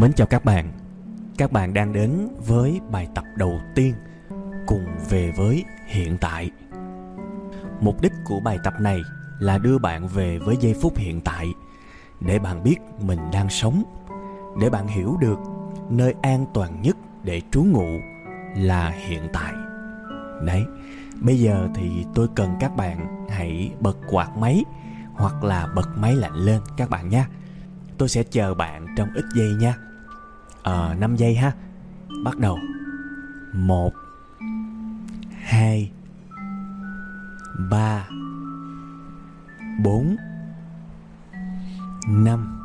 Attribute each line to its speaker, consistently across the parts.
Speaker 1: Mến chào các bạn. Các bạn đang đến với bài tập đầu tiên Cùng về với hiện tại. Mục đích của bài tập này là đưa bạn về với giây phút hiện tại Để bạn biết mình đang sống Để bạn hiểu được nơi an toàn nhất để trú ngụ là hiện tại. Đấy, bây giờ thì tôi cần các bạn hãy bật quạt máy Hoặc là bật máy lạnh lên các bạn nha. Tôi sẽ chờ bạn trong ít giây nha. Ờ, à, 5 giây ha. Bắt đầu. Một hai ba bốn năm.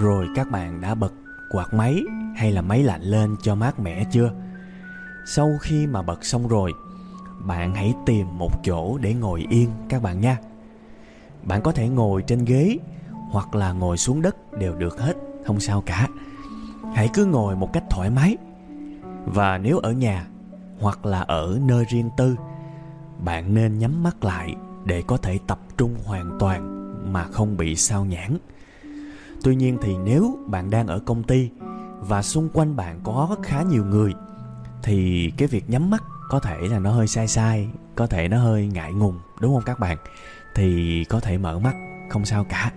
Speaker 1: Rồi các bạn đã bật quạt máy hay là máy lạnh lên cho mát mẻ chưa? Sau khi mà bật xong rồi Bạn hãy tìm một chỗ để ngồi yên các bạn nha. Bạn có thể ngồi trên ghế hoặc là ngồi xuống đất đều được hết, không sao cả. Hãy cứ ngồi một cách thoải mái. Và nếu ở nhà hoặc là ở nơi riêng tư, bạn nên nhắm mắt lại để có thể tập trung hoàn toàn mà không bị sao nhãng. Tuy nhiên thì nếu bạn đang ở công ty và xung quanh bạn có khá nhiều người, thì cái việc nhắm mắt có thể là nó hơi sai sai, có thể nó hơi ngại ngùng, đúng không các bạn? Thì có thể mở mắt, không sao cả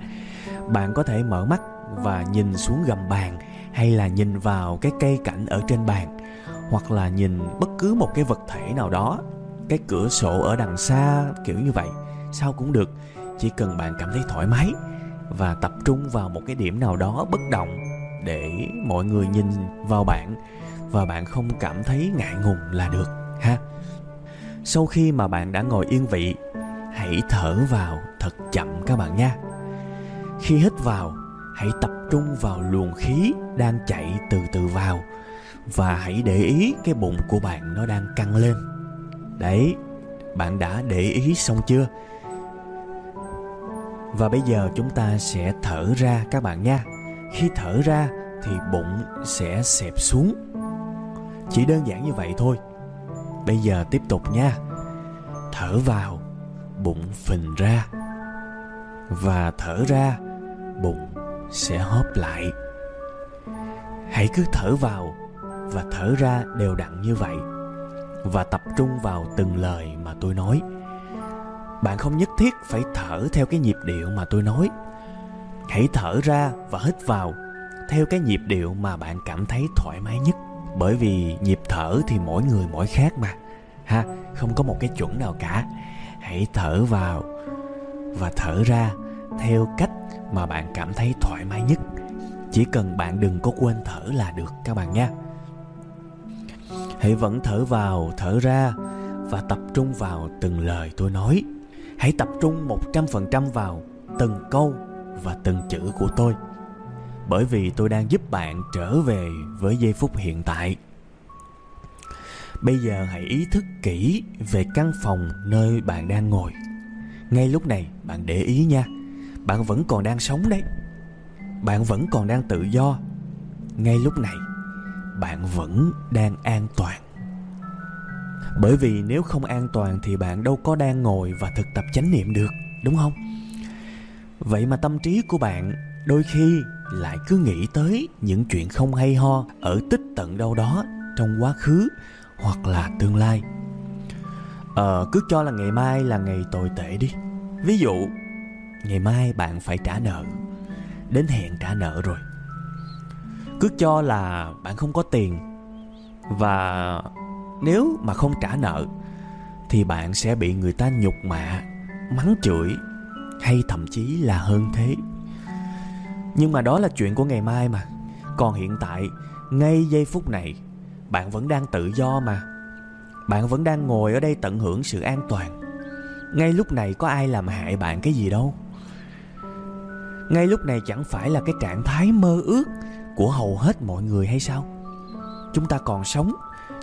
Speaker 1: bạn có thể mở mắt và nhìn xuống gầm bàn, hay là nhìn vào cái cây cảnh ở trên bàn, hoặc là nhìn bất cứ một cái vật thể nào đó, cái cửa sổ ở đằng xa, kiểu như vậy. Sao cũng được, chỉ cần bạn cảm thấy thoải mái và tập trung vào một cái điểm nào đó bất động để mọi người nhìn vào bạn, và bạn không cảm thấy ngại ngùng là được, ha. Sau khi mà bạn đã ngồi yên vị, hãy thở vào thật chậm các bạn nha khi hít vào, hãy tập trung vào luồng khí đang chạy từ từ vào và hãy để ý cái bụng của bạn nó đang căng lên. Đấy, bạn đã để ý xong chưa? Và bây giờ chúng ta sẽ thở ra các bạn nha. Khi thở ra thì bụng sẽ xẹp xuống. Chỉ đơn giản như vậy thôi. Bây giờ tiếp tục nha. Thở vào, bụng phình ra. Và thở ra bụng sẽ hóp lại. Hãy cứ thở vào và thở ra đều đặn như vậy và tập trung vào từng lời mà tôi nói. Bạn không nhất thiết phải thở theo cái nhịp điệu mà tôi nói. Hãy thở ra và hít vào theo cái nhịp điệu mà bạn cảm thấy thoải mái nhất. Bởi vì nhịp thở thì mỗi người mỗi khác mà. Ha, không có một cái chuẩn nào cả. Hãy thở vào và thở ra theo cách mà bạn cảm thấy thoải mái nhất, chỉ cần bạn đừng có quên thở là được, các bạn nha. Hãy vẫn thở vào, thở ra và tập trung vào từng lời tôi nói. Hãy tập trung một trăm phần trăm vào từng câu và từng chữ của tôi, bởi vì tôi đang giúp bạn trở về với giây phút hiện tại. Bây giờ hãy ý thức kỹ về căn phòng nơi bạn đang ngồi. Ngay lúc này, bạn để ý nha bạn vẫn còn đang sống đấy. Bạn vẫn còn đang tự do. Ngay lúc này, bạn vẫn đang an toàn. Bởi vì nếu không an toàn thì bạn đâu có đang ngồi và thực tập chánh niệm được, đúng không? Vậy mà tâm trí của bạn đôi khi lại cứ nghĩ tới những chuyện không hay ho ở tích tận đâu đó trong quá khứ hoặc là tương lai. Ờ cứ cho là ngày mai là ngày tồi tệ đi. Ví dụ ngày mai bạn phải trả nợ. Đến hẹn trả nợ rồi. Cứ cho là bạn không có tiền. Và nếu mà không trả nợ, thì bạn sẽ bị người ta nhục mạ, mắng chửi, hay thậm chí là hơn thế. Nhưng mà đó là chuyện của ngày mai mà. Còn hiện tại, ngay giây phút này, bạn vẫn đang tự do mà. Bạn vẫn đang ngồi ở đây tận hưởng sự an toàn. Ngay lúc này có ai làm hại bạn cái gì đâu ngay lúc này chẳng phải là cái trạng thái mơ ước của hầu hết mọi người hay sao? Chúng ta còn sống,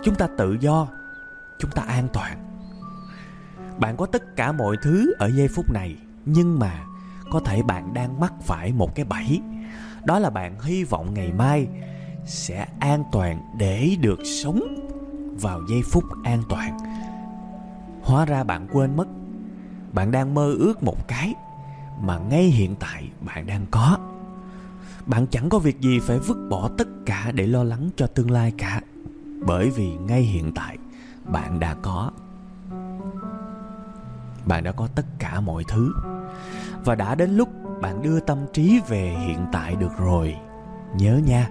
Speaker 1: chúng ta tự do, chúng ta an toàn. Bạn có tất cả mọi thứ ở giây phút này, nhưng mà có thể bạn đang mắc phải một cái bẫy. Đó là bạn hy vọng ngày mai sẽ an toàn để được sống vào giây phút an toàn. Hóa ra bạn quên mất, bạn đang mơ ước một cái mà ngay hiện tại bạn đang có. Bạn chẳng có việc gì phải vứt bỏ tất cả để lo lắng cho tương lai cả, bởi vì ngay hiện tại bạn đã có. Bạn đã có tất cả mọi thứ, và đã đến lúc bạn đưa tâm trí về hiện tại được rồi. Nhớ nha,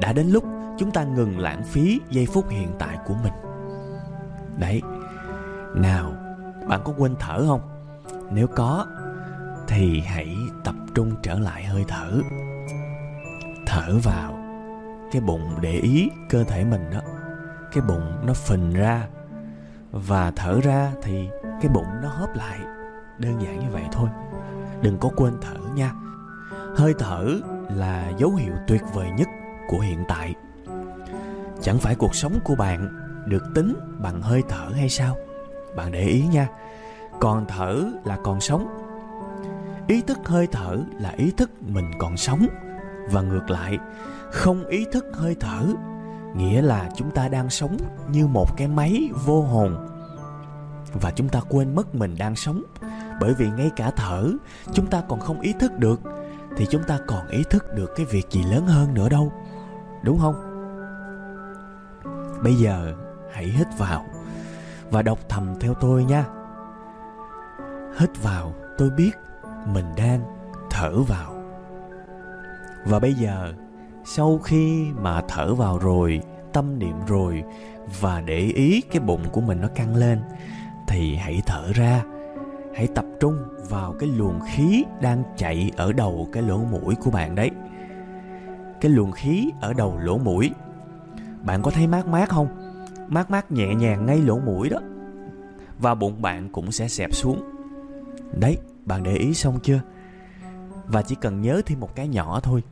Speaker 1: đã đến lúc chúng ta ngừng lãng phí giây phút hiện tại của mình. Đấy, nào, bạn có quên thở không? Nếu có thì hãy tập trung trở lại hơi thở. Thở vào, cái bụng để ý cơ thể mình đó, cái bụng nó phình ra. Và thở ra thì cái bụng nó hớp lại. Đơn giản như vậy thôi, đừng có quên thở nha. Hơi thở là dấu hiệu tuyệt vời nhất của hiện tại. Chẳng phải cuộc sống của bạn được tính bằng hơi thở hay sao? Bạn để ý nha, còn thở là còn sống ý thức hơi thở là ý thức mình còn sống. Và ngược lại, không ý thức hơi thở nghĩa là chúng ta đang sống như một cái máy vô hồn. Và chúng ta quên mất mình đang sống. Bởi vì ngay cả thở, chúng ta còn không ý thức được, thì chúng ta còn ý thức được cái việc gì lớn hơn nữa đâu. Đúng không? Bây giờ, hãy hít vào và đọc thầm theo tôi nha. Hít vào, tôi biết mình đang thở vào. Và bây giờ, sau khi mà thở vào rồi, tâm niệm rồi, và để ý cái bụng của mình nó căng lên, thì hãy thở ra. Hãy tập trung vào cái luồng khí đang chạy ở đầu cái lỗ mũi của bạn đấy. Cái luồng khí ở đầu lỗ mũi. Bạn có thấy mát mát không? Mát mát nhẹ nhàng ngay lỗ mũi đó. Và bụng bạn cũng sẽ xẹp xuống. Đấy bạn để ý xong chưa? Và chỉ cần nhớ thêm một cái nhỏ thôi.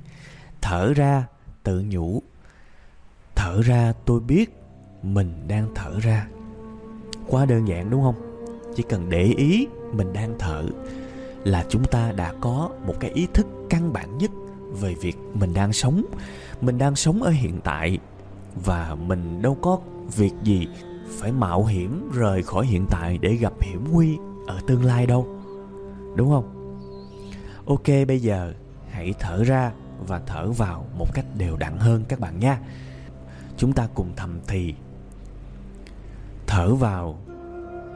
Speaker 1: Thở ra tự nhủ. Thở ra tôi biết mình đang thở ra. Quá đơn giản đúng không? Chỉ cần để ý mình đang thở là chúng ta đã có một cái ý thức căn bản nhất về việc mình đang sống. Mình đang sống ở hiện tại và mình đâu có việc gì phải mạo hiểm rời khỏi hiện tại để gặp hiểm nguy ở tương lai đâu đúng không? Ok, bây giờ hãy thở ra và thở vào một cách đều đặn hơn các bạn nha. Chúng ta cùng thầm thì. Thở vào.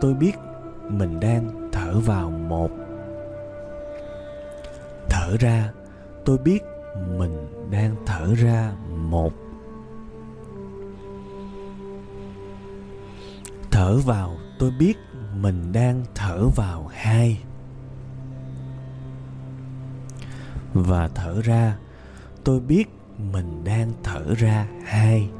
Speaker 1: Tôi biết mình đang thở vào một. Thở ra. Tôi biết mình đang thở ra một. Thở vào. Tôi biết mình đang thở vào hai. Và thở ra. Tôi biết mình đang thở ra hai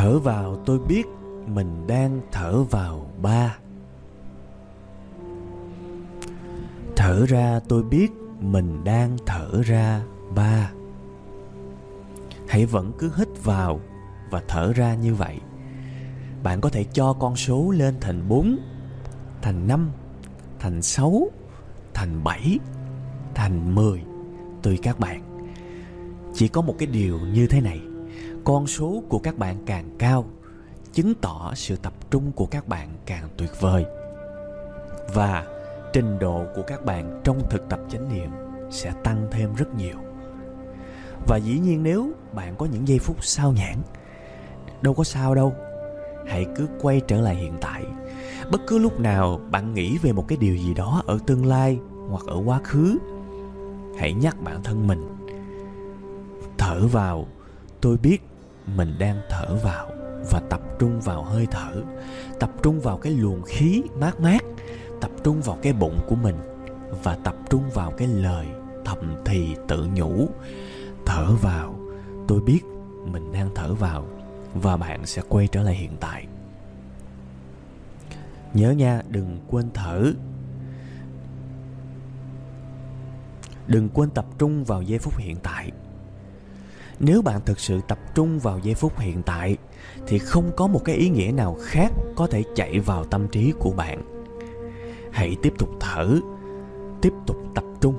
Speaker 1: thở vào tôi biết mình đang thở vào ba. Thở ra tôi biết mình đang thở ra ba. Hãy vẫn cứ hít vào và thở ra như vậy. Bạn có thể cho con số lên thành 4, thành 5, thành 6, thành 7, thành 10 tùy các bạn. Chỉ có một cái điều như thế này, con số của các bạn càng cao chứng tỏ sự tập trung của các bạn càng tuyệt vời. Và trình độ của các bạn trong thực tập chánh niệm sẽ tăng thêm rất nhiều. Và dĩ nhiên nếu bạn có những giây phút sao nhãn đâu có sao đâu. Hãy cứ quay trở lại hiện tại bất cứ lúc nào bạn nghĩ về một cái điều gì đó ở tương lai hoặc ở quá khứ, hãy nhắc bản thân mình. Thở vào, tôi biết mình đang thở vào và tập trung vào hơi thở, tập trung vào cái luồng khí mát mát, tập trung vào cái bụng của mình và tập trung vào cái lời thầm thì tự nhủ. Thở vào, tôi biết mình đang thở vào và bạn sẽ quay trở lại hiện tại nhớ nha, đừng quên thở. Đừng quên tập trung vào giây phút hiện tại. Nếu bạn thực sự tập trung vào giây phút hiện tại, thì không có một cái ý nghĩa nào khác có thể chạy vào tâm trí của bạn. Hãy tiếp tục thở, tiếp tục tập trung.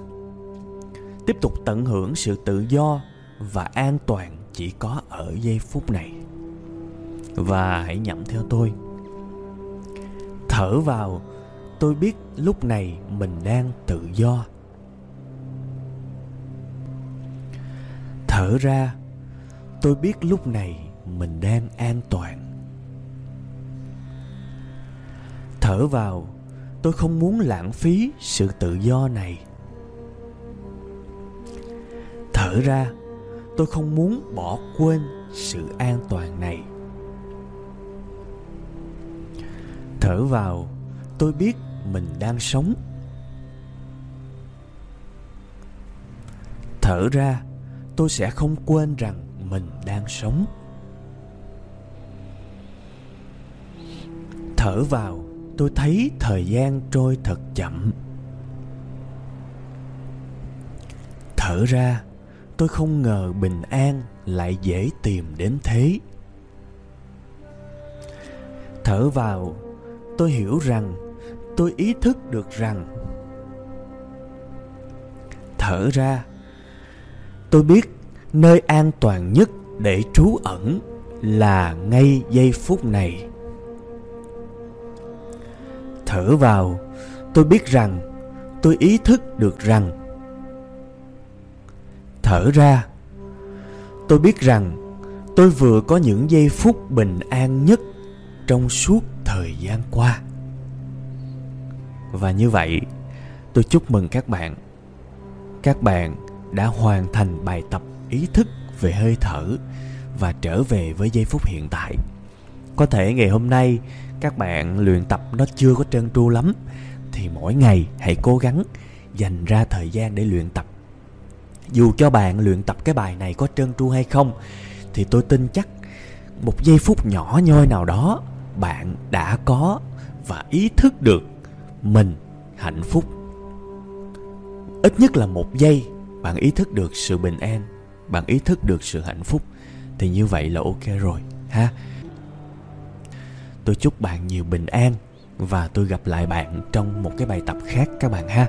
Speaker 1: Tiếp tục tận hưởng sự tự do và an toàn chỉ có ở giây phút này. Và hãy nhẩm theo tôi thở vào. Tôi biết lúc này mình đang tự do. Thở ra, tôi biết lúc này mình đang an toàn. Thở vào, tôi không muốn lãng phí sự tự do này. Thở ra, tôi không muốn bỏ quên sự an toàn này. Thở vào. Tôi biết mình đang sống. Thở ra, tôi sẽ không quên rằng mình đang sống. Thở vào, tôi thấy thời gian trôi thật chậm. Thở ra, tôi không ngờ bình an lại dễ tìm đến thế. Thở vào tôi hiểu rằng, tôi ý thức được rằng. Thở ra, tôi biết nơi an toàn nhất để trú ẩn là ngay giây phút này. Thở vào, tôi biết rằng, tôi ý thức được rằng. Thở ra, tôi biết rằng, tôi vừa có những giây phút bình an nhất trong suốt thời gian qua. Và như vậy, tôi chúc mừng các bạn. Các bạn đã hoàn thành bài tập ý thức về hơi thở và trở về với giây phút hiện tại. Có thể ngày hôm nay, các bạn luyện tập nó chưa có trơn tru lắm, thì mỗi ngày hãy cố gắng dành ra thời gian để luyện tập. Dù cho bạn luyện tập cái bài này có trơn tru hay không, thì tôi tin chắc một giây phút nhỏ nhoi nào đó bạn đã có và ý thức được mình hạnh phúc. Ít nhất là một giây bạn ý thức được sự bình an, bạn ý thức được sự hạnh phúc. Thì như vậy là ok rồi, ha? Tôi chúc bạn nhiều bình an và tôi gặp lại bạn trong một cái bài tập khác các bạn ha.